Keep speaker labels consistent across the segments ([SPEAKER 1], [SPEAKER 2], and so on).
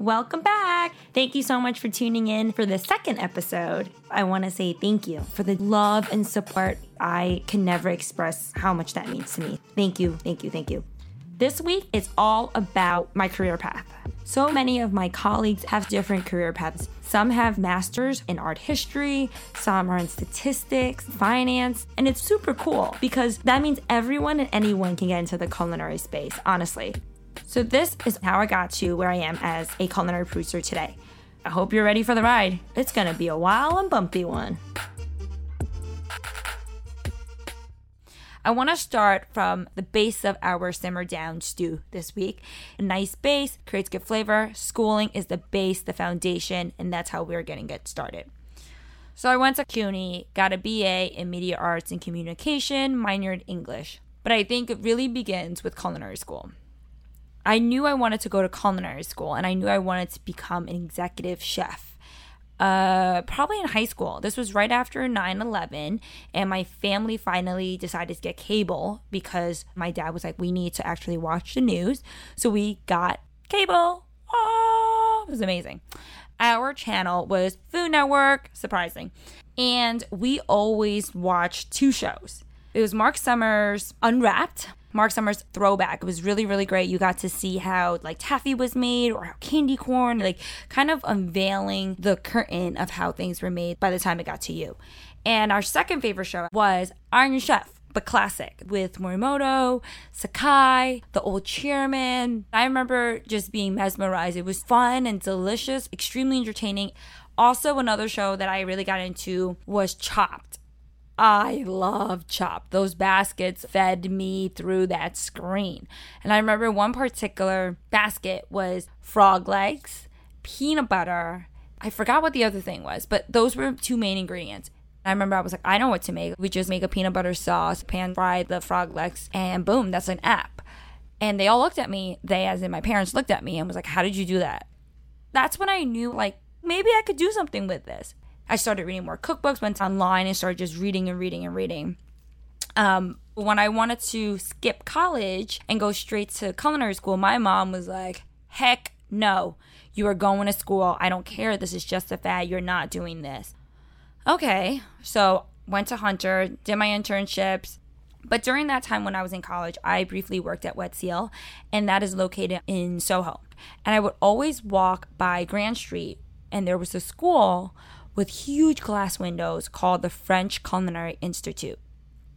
[SPEAKER 1] Welcome back. Thank you so much for tuning in for the second episode. I want to say thank you for the love and support. I can never express how much that means to me. Thank you, thank you, thank you. This week, it's all about my career path. So many of my colleagues have different career paths. Some have masters in art history, some are in statistics, finance, and it's super cool because that means everyone and anyone can get into the culinary space, honestly. So, this is how I got to where I am as a culinary producer today. I hope you're ready for the ride. It's gonna be a wild and bumpy one. I want to start from the base of our simmer down stew this week. A nice base creates good flavor. Schooling is the base, the foundation, and that's how we're getting it started. So I went to CUNY, got a BA in Media Arts and Communication, minored in English. But I think it really begins with culinary school. I knew I wanted to go to culinary school and I knew I wanted to become an executive chef. Uh, probably in high school. This was right after 9 11, and my family finally decided to get cable because my dad was like, We need to actually watch the news. So we got cable. Oh, it was amazing. Our channel was Food Network, surprising. And we always watched two shows. It was Mark Summers' Unwrapped, Mark Summers throwback. It was really, really great. You got to see how like taffy was made or how candy corn, like kind of unveiling the curtain of how things were made by the time it got to you. And our second favorite show was Iron Chef the classic with Morimoto, Sakai, the old chairman. I remember just being mesmerized. It was fun and delicious, extremely entertaining. Also, another show that I really got into was Chopped. I love Chopped. Those baskets fed me through that screen. And I remember one particular basket was frog legs, peanut butter. I forgot what the other thing was, but those were two main ingredients. I remember I was like, I know what to make. We just make a peanut butter sauce, pan fry the frog legs, and boom, that's an app. And they all looked at me, they, as in my parents, looked at me and was like, How did you do that? That's when I knew, like, maybe I could do something with this. I started reading more cookbooks, went online and started just reading and reading and reading. Um, when I wanted to skip college and go straight to culinary school, my mom was like, heck no, you are going to school. I don't care. This is just a fad. You're not doing this. Okay, so went to Hunter, did my internships. But during that time when I was in college, I briefly worked at Wet Seal, and that is located in Soho. And I would always walk by Grand Street, and there was a school with huge glass windows called the French Culinary Institute.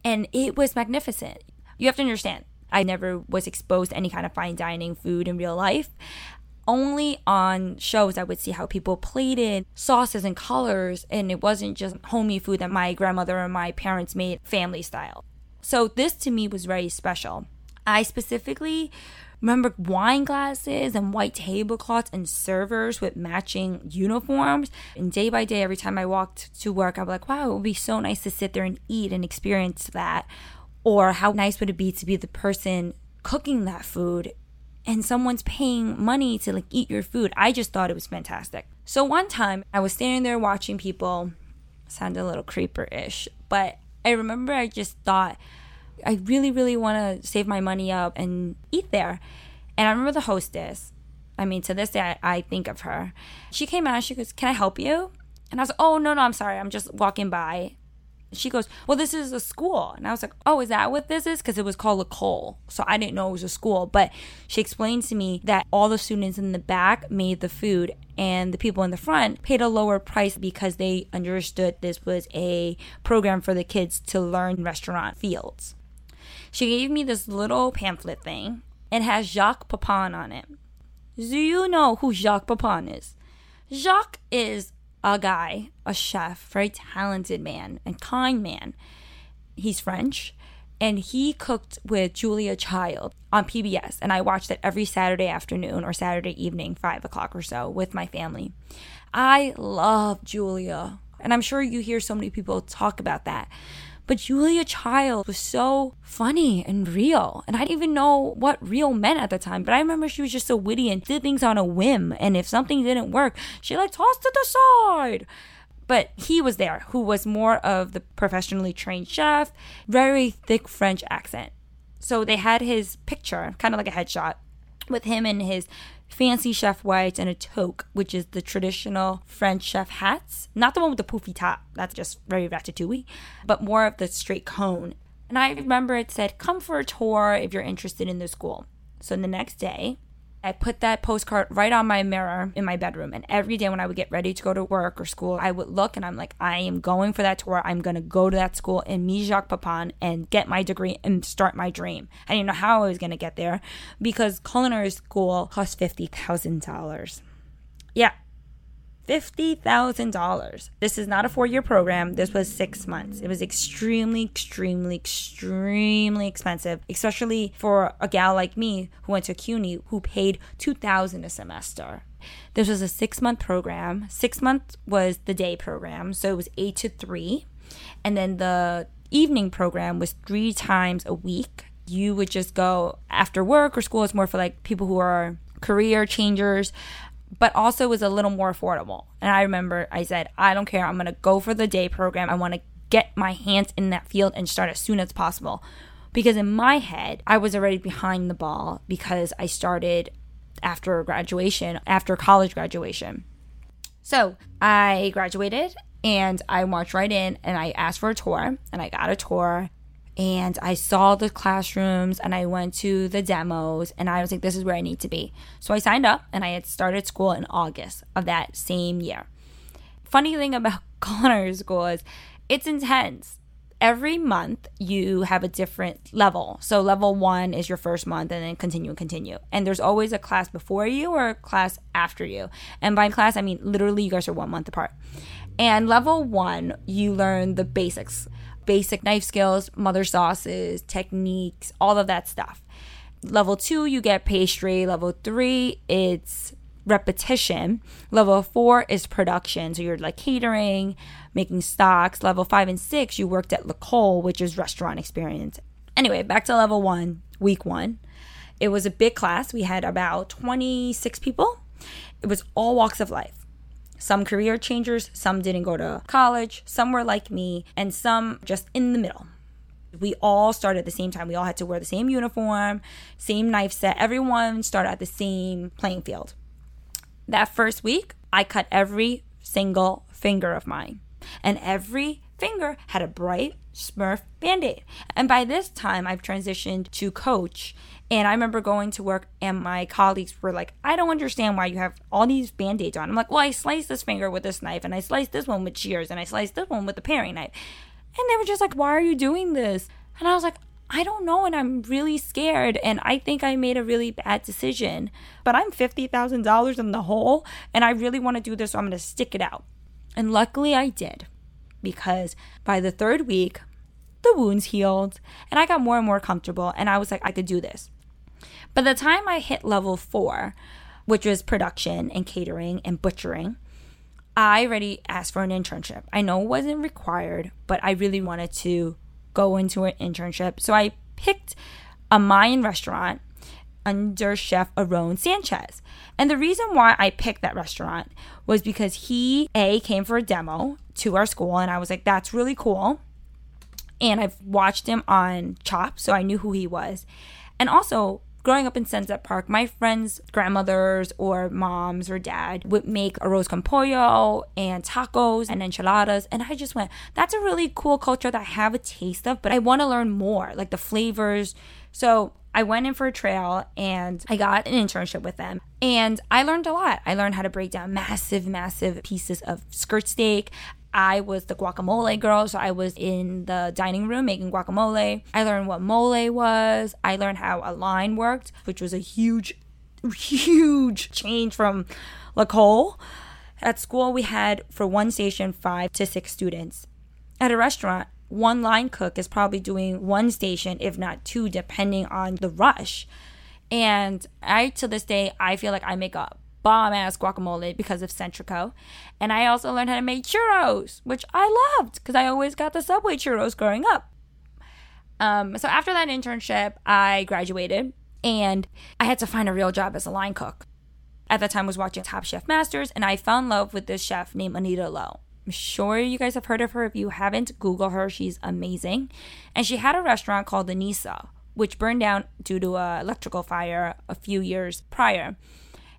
[SPEAKER 1] And it was magnificent. You have to understand, I never was exposed to any kind of fine dining food in real life. Only on shows I would see how people plated sauces and colors, and it wasn't just homey food that my grandmother and my parents made family style. So, this to me was very special. I specifically Remember wine glasses and white tablecloths and servers with matching uniforms. And day by day, every time I walked to work, I was like, wow, it would be so nice to sit there and eat and experience that. Or how nice would it be to be the person cooking that food and someone's paying money to like eat your food. I just thought it was fantastic. So one time I was standing there watching people sound a little creeper-ish, but I remember I just thought I really, really want to save my money up and eat there. And I remember the hostess. I mean, to this day, I, I think of her. She came out. She goes, "Can I help you?" And I was like, "Oh no, no, I'm sorry. I'm just walking by." She goes, "Well, this is a school," and I was like, "Oh, is that what this is?" Because it was called L'Ecole, so I didn't know it was a school. But she explained to me that all the students in the back made the food, and the people in the front paid a lower price because they understood this was a program for the kids to learn restaurant fields. She gave me this little pamphlet thing. It has Jacques Pepin on it. Do you know who Jacques Pepin is? Jacques is a guy, a chef, very talented man and kind man. He's French and he cooked with Julia Child on PBS. And I watched it every Saturday afternoon or Saturday evening, five o'clock or so, with my family. I love Julia. And I'm sure you hear so many people talk about that. But Julia Child was so funny and real. And I didn't even know what real meant at the time. But I remember she was just so witty and did things on a whim. And if something didn't work, she like tossed it aside. But he was there, who was more of the professionally trained chef, very thick French accent. So they had his picture, kind of like a headshot, with him and his fancy chef whites, and a toque, which is the traditional French chef hats. Not the one with the poofy top, that's just very ratatouille, but more of the straight cone. And I remember it said, come for a tour if you're interested in the school. So the next day, I put that postcard right on my mirror in my bedroom. And every day when I would get ready to go to work or school, I would look and I'm like, I am going for that tour. I'm going to go to that school in Jacques Pepin and get my degree and start my dream. I didn't know how I was going to get there because culinary school cost $50,000. Yeah, $50,000. This is not a four year program. This was six months. It was extremely, extremely, extremely expensive, especially for a gal like me who went to CUNY who paid 2000 a semester. This was a six month program. Six months was the day program, so it was eight to three. And then the evening program was three times a week. You would just go after work or school is more for like people who are career changers but also was a little more affordable. And I remember I said, I don't care. I'm going to go for the day program. I want to get my hands in that field and start as soon as possible. Because in my head, I was already behind the ball because I started after graduation, after college graduation. So I graduated and I marched right in and I asked for a tour and I got a tour and I saw the classrooms and I went to the demos and I was like, this is where I need to be. So I signed up and I had started school in August of that same year. Funny thing about culinary school is it's intense. Every month you have a different level. So level one is your first month and then continue and continue. And there's always a class before you or a class after you. And by class, I mean literally you guys are one month apart. And level one, you learn the basics basic knife skills, mother sauces, techniques, all of that stuff. Level two, you get pastry. Level three, it's repetition. Level four is production. So you're like catering, making stocks. Level five and six, you worked at L'Ecole, which is restaurant experience. Anyway, back to level one, week one. It was a big class. We had about 26 people. It was all walks of life. Some career changers, some didn't go to college, some were like me, and some just in the middle. We all started at the same time. We all had to wear the same uniform, same knife set. Everyone started at the same playing field. That first week, I cut every single finger of mine, and every finger had a bright Smurf band aid. And by this time, I've transitioned to coach and I remember going to work and my colleagues were like, I don't understand why you have all these band aids on. I'm like, well, I sliced this finger with this knife and I sliced this one with shears and I sliced this one with the paring knife. And they were just like, why are you doing this? And I was like, I don't know. And I'm really scared. And I think I made a really bad decision. But I'm $50,000 in the hole and I really want to do this. So I'm going to stick it out. And luckily I did because by the third week, the wounds healed and I got more and more comfortable. And I was like, I could do this. By the time I hit level four, which was production and catering and butchering, I already asked for an internship. I know it wasn't required, but I really wanted to go into an internship. So I picked a Mayan restaurant under Chef Aarón Sánchez. And the reason why I picked that restaurant was because he, A, came for a demo to our school, and I was like, that's really cool. And I've watched him on Chopped, so I knew who he was. And also, growing up in Sunset Park, my friends' grandmothers or moms or dad would make arroz con pollo and tacos and enchiladas. And I just went, that's a really cool culture that I have a taste of, but I want to learn more, like the flavors. So I went in for a trail and I got an internship with them. And I learned a lot. I learned how to break down massive, massive pieces of skirt steak. I was the guacamole girl, so I was in the dining room making guacamole. I learned what mole was. I learned how a line worked, which was a huge, huge change from L'Ecole. At school, we had for one station five to six students. At a restaurant, one line cook is probably doing one station, if not two, depending on the rush. And I, to this day, I feel like I make up bomb ass guacamole because of Centrico. And I also learned how to make churros, which I loved because I always got the Subway churros growing up. Um, so after that internship, I graduated and I had to find a real job as a line cook. At that time, I was watching Top Chef Masters, and I fell in love with this chef named Anita Lo. I'm sure you guys have heard of her. If you haven't, Google her. She's amazing. And she had a restaurant called Annisa, which burned down due to an electrical fire a few years prior.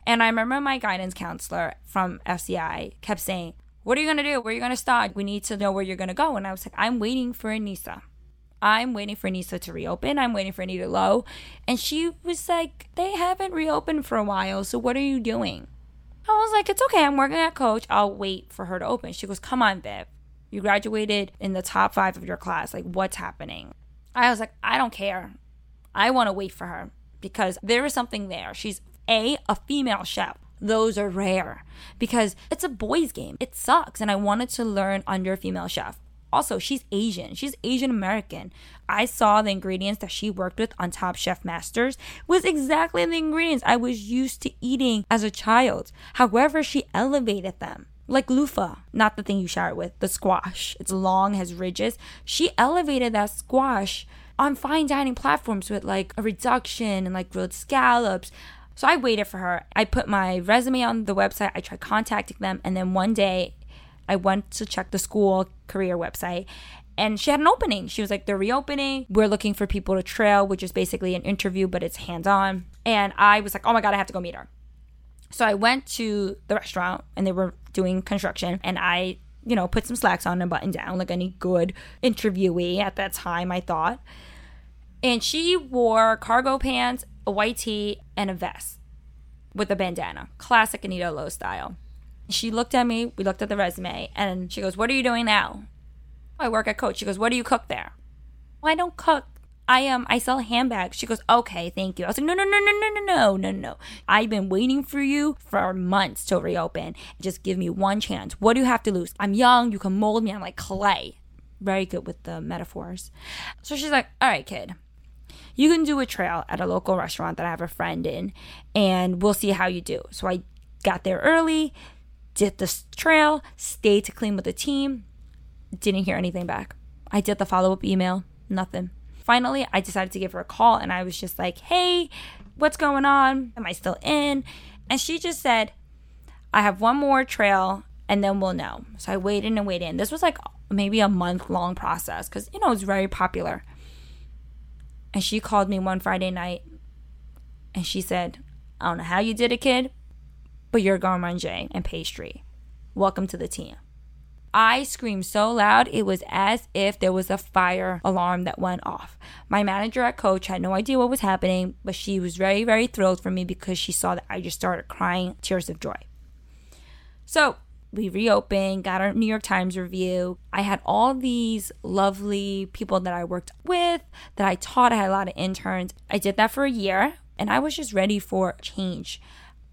[SPEAKER 1] And I remember my guidance counselor from FCI kept saying, What are you going to do? Where are you going to start? We need to know where you're going to go. And I was like, I'm waiting for Annisa. I'm waiting for Annisa to reopen. I'm waiting for Anita Lo. And she was like, They haven't reopened for a while. So what are you doing? I was like, It's okay. I'm working at Coach. I'll wait for her to open. She goes, Come on, Viv. You graduated in the top five of your class. Like, what's happening? I was like, I don't care. I want to wait for her because there is something there. She's a a female chef. Those are rare because it's a boys game. It sucks and I wanted to learn under a female chef. Also, she's Asian. She's Asian American. I saw the ingredients that she worked with on Top Chef Masters was exactly the ingredients I was used to eating as a child. However, she elevated them. Like loofah, not the thing you shower with, the squash. It's long, has ridges. She elevated that squash on fine dining platforms with like a reduction and like grilled scallops. So I waited for her. I put my resume on the website. I tried contacting them. And then one day I went to check the school career website and she had an opening. She was like, they're reopening. We're looking for people to trail, which is basically an interview, but it's hands on. And I was like, oh my God, I have to go meet her. So I went to the restaurant and they were doing construction and I, you know, put some slacks on and button down like any good interviewee at that time, I thought. And she wore cargo pants, a white tee, and a vest with a bandana. Classic Anita Lo style. She looked at me, we looked at the resume, and she goes, What are you doing now? I work at Coach. She goes, What do you cook there? Well, I don't cook. I um I sell handbags. She goes, Okay, thank you. I was like, No, no, no, no, no, no, no, no, no. I've been waiting for you for months to reopen. Just give me one chance. What do you have to lose? I'm young, you can mold me, I'm like clay. Very good with the metaphors. So she's like, All right, kid you can do a trail at a local restaurant that I have a friend in, and we'll see how you do. So I got there early, did the trail, stayed to clean with the team, didn't hear anything back. I did the follow up email, nothing. Finally, I decided to give her a call and I was just like, hey, what's going on? Am I still in? And she just said, I have one more trail and then we'll know. So I waited and waited. And this was like maybe a month long process because, you know, it's very popular. And she called me one Friday night and she said, I don't know how you did it, kid, but you're garde manger and pastry. Welcome to the team. I screamed so loud, it was as if there was a fire alarm that went off. My manager at Coach had no idea what was happening, but she was very, very thrilled for me because she saw that I just started crying tears of joy. So we reopened, got our New York Times review. I had all these lovely people that I worked with, that I taught. I had a lot of interns. I did that for a year and I was just ready for change.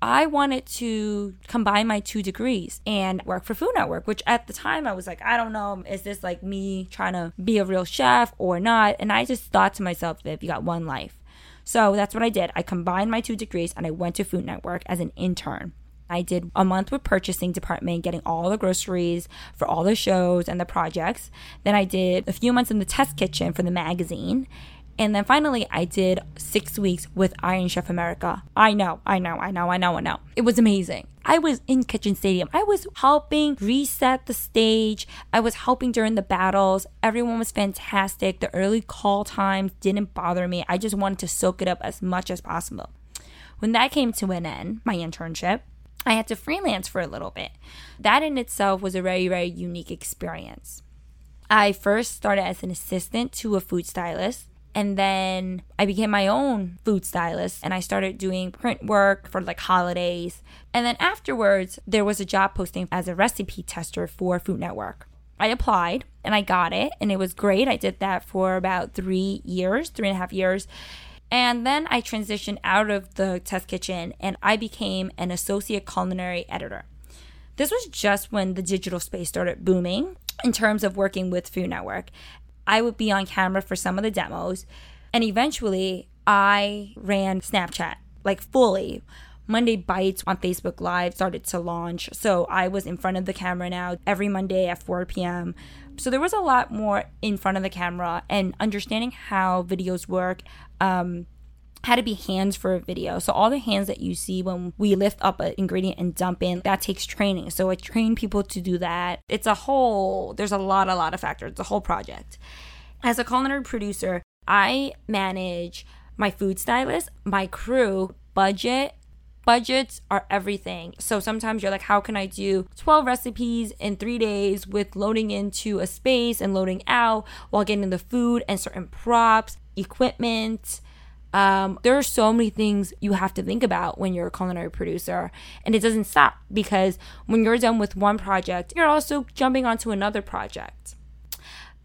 [SPEAKER 1] I wanted to combine my two degrees and work for Food Network, which at the time I was like, I don't know, is this like me trying to be a real chef or not? And I just thought to myself, if you got one life. So that's what I did. I combined my two degrees and I went to Food Network as an intern. I did a month with purchasing department, getting all the groceries for all the shows and the projects. Then I did a few months in the test kitchen for the magazine. And then finally, I did six weeks with Iron Chef America. I know, I know, I know, I know, I know. It was amazing. I was in Kitchen Stadium. I was helping reset the stage. I was helping during the battles. Everyone was fantastic. The early call times didn't bother me. I just wanted to soak it up as much as possible. When that came to an end, my internship, I had to freelance for a little bit. That in itself was a very, very unique experience. I first started as an assistant to a food stylist. And then I became my own food stylist and I started doing print work for like holidays. And then afterwards, there was a job posting as a recipe tester for Food Network. I applied and I got it and it was great. I did that for about three years, three and a half years. And then I transitioned out of the test kitchen and I became an associate culinary editor. This was just when the digital space started booming in terms of working with Food Network. I would be on camera for some of the demos, and eventually I ran Snapchat like fully. Monday Bites on Facebook Live started to launch. So I was in front of the camera now every Monday at 4 p.m. So there was a lot more in front of the camera and understanding how videos work. Um, how to be hands for a video. So all the hands that you see when we lift up an ingredient and dump in, that takes training. So I train people to do that. It's a whole there's a lot a lot of factors. It's a whole project. As a culinary producer, I manage my food stylist, my crew, budget, budgets are everything. So sometimes you're like, how can I do 12 recipes in three days with loading into a space and loading out while getting the food and certain props, equipment? Um, there are so many things you have to think about when you're a culinary producer, and it doesn't stop because when you're done with one project, you're also jumping onto another project.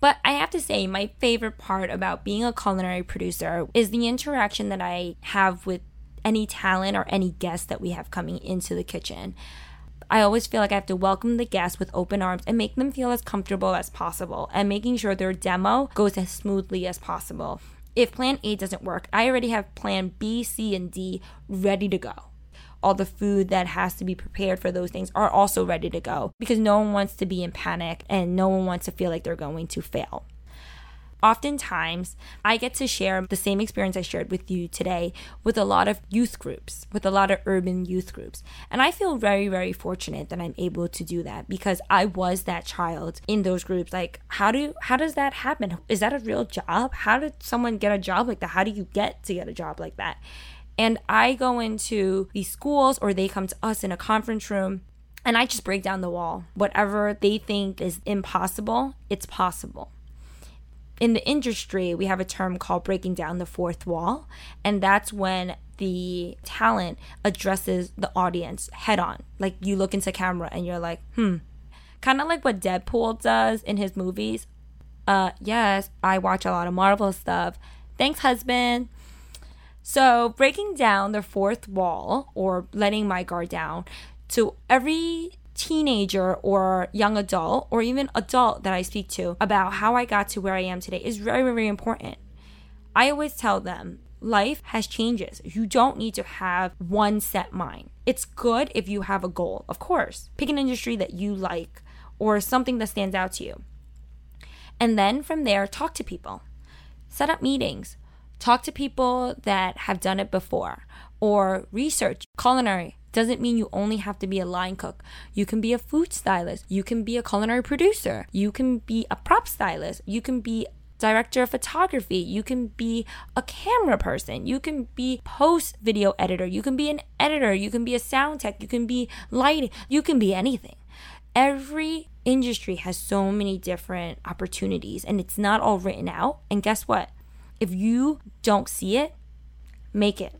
[SPEAKER 1] But I have to say, my favorite part about being a culinary producer is the interaction that I have with any talent or any guest that we have coming into the kitchen. I always feel like I have to welcome the guests with open arms and make them feel as comfortable as possible and making sure their demo goes as smoothly as possible. If plan A doesn't work, I already have plan B, C, and D ready to go. All the food that has to be prepared for those things are also ready to go because no one wants to be in panic and no one wants to feel like they're going to fail oftentimes I get to share the same experience I shared with you today with a lot of youth groups, with a lot of urban youth groups. And I feel very, very fortunate that I'm able to do that because I was that child in those groups. Like, how do how does that happen? Is that a real job? How did someone get a job like that? How do you get to get a job like that? And I go into these schools or they come to us in a conference room and I just break down the wall. Whatever they think is impossible, it's possible in the industry, we have a term called breaking down the fourth wall. And that's when the talent addresses the audience head on. Like you look into camera and you're like, hmm. Kind of like what Deadpool does in his movies. Uh, yes, I watch a lot of Marvel stuff. Thanks, husband. So, breaking down the fourth wall or letting my guard down to every teenager or young adult or even adult that I speak to about how I got to where I am today is very, very important. I always tell them life has changes. You don't need to have one set mind. It's good if you have a goal, of course. Pick an industry that you like or something that stands out to you. And then from there, talk to people. Set up meetings. Talk to people that have done it before or research culinary doesn't mean you only have to be a line cook. You can be a food stylist. You can be a culinary producer. You can be a prop stylist. You can be director of photography. You can be a camera person. You can be post video editor. You can be an editor. You can be a sound tech. You can be lighting. You can be anything. Every industry has so many different opportunities and it's not all written out. And guess what? If you don't see it, make it.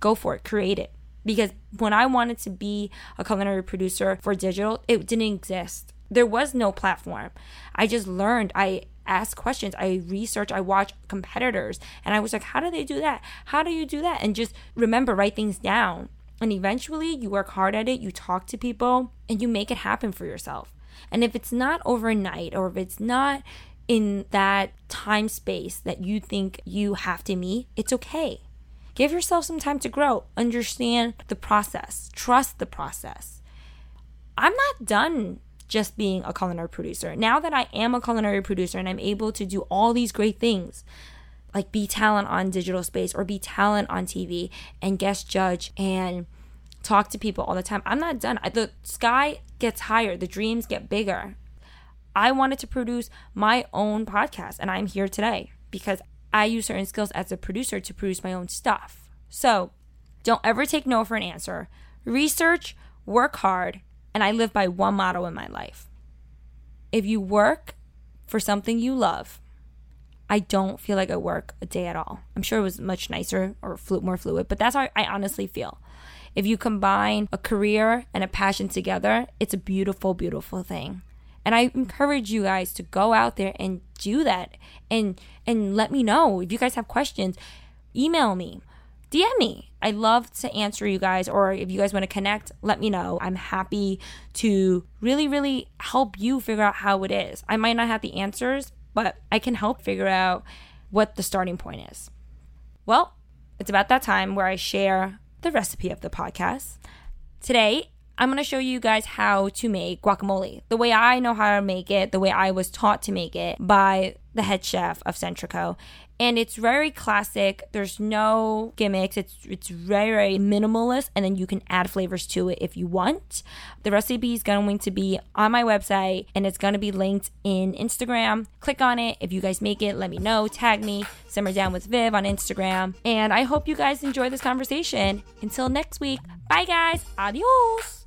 [SPEAKER 1] Go for it. Create it because when I wanted to be a culinary producer for digital, it didn't exist. There was no platform. I just learned. I asked questions. I researched. I watched competitors. And I was like, how do they do that? How do you do that? And just remember, write things down. And eventually you work hard at it, you talk to people, and you make it happen for yourself. And if it's not overnight or if it's not in that time space that you think you have to meet, it's okay. Give yourself some time to grow. Understand the process. Trust the process. I'm not done just being a culinary producer. Now that I am a culinary producer and I'm able to do all these great things, like be talent on digital space or be talent on TV and guest judge and talk to people all the time, I'm not done. The sky gets higher, the dreams get bigger. I wanted to produce my own podcast, and I'm here today because I use certain skills as a producer to produce my own stuff. So don't ever take no for an answer. Research, work hard, and I live by one motto in my life. If you work for something you love, I don't feel like I work a day at all. I'm sure it was much nicer or more fluid, but that's how I honestly feel. If you combine a career and a passion together, it's a beautiful, beautiful thing. And I encourage you guys to go out there and do that and and let me know if you guys have questions. Email me, DM me. I love to answer you guys or if you guys want to connect, let me know. I'm happy to really really help you figure out how it is. I might not have the answers, but I can help figure out what the starting point is. Well, it's about that time where I share the recipe of the podcast. Today, I'm going to show you guys how to make guacamole. The way I know how to make it, the way I was taught to make it by the head chef of Centrico. and it's very classic. There's no gimmicks. It's it's very very minimalist, and then you can add flavors to it if you want. The recipe is going to be on my website, and it's going to be linked in Instagram. Click on it. If you guys make it, let me know. Tag me. Simmer down with Viv on Instagram, and I hope you guys enjoy this conversation. Until next week, bye guys. Adios.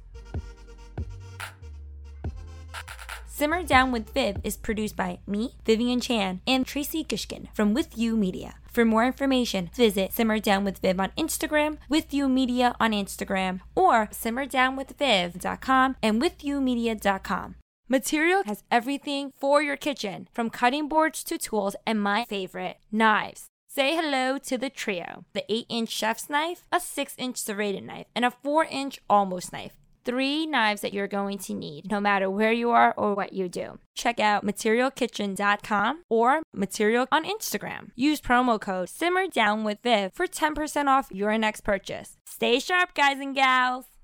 [SPEAKER 1] Simmer Down with Viv is produced by me, Vivian Chan, and Tracy Gishkin from With You Media. For more information, visit Simmer Down with Viv on Instagram, With You Media on Instagram, or simmerdownwithviv.com and withyoumedia.com. Material has everything for your kitchen, from cutting boards to tools, and my favorite, knives. Say hello to the trio the 8 inch chef's knife, a 6 inch serrated knife, and a 4 inch almost knife three knives that you're going to need no matter where you are or what you do. Check out materialkitchen.com or material on Instagram. Use promo code Simmer Down with Viv for 10% off your next purchase. Stay sharp, guys and gals.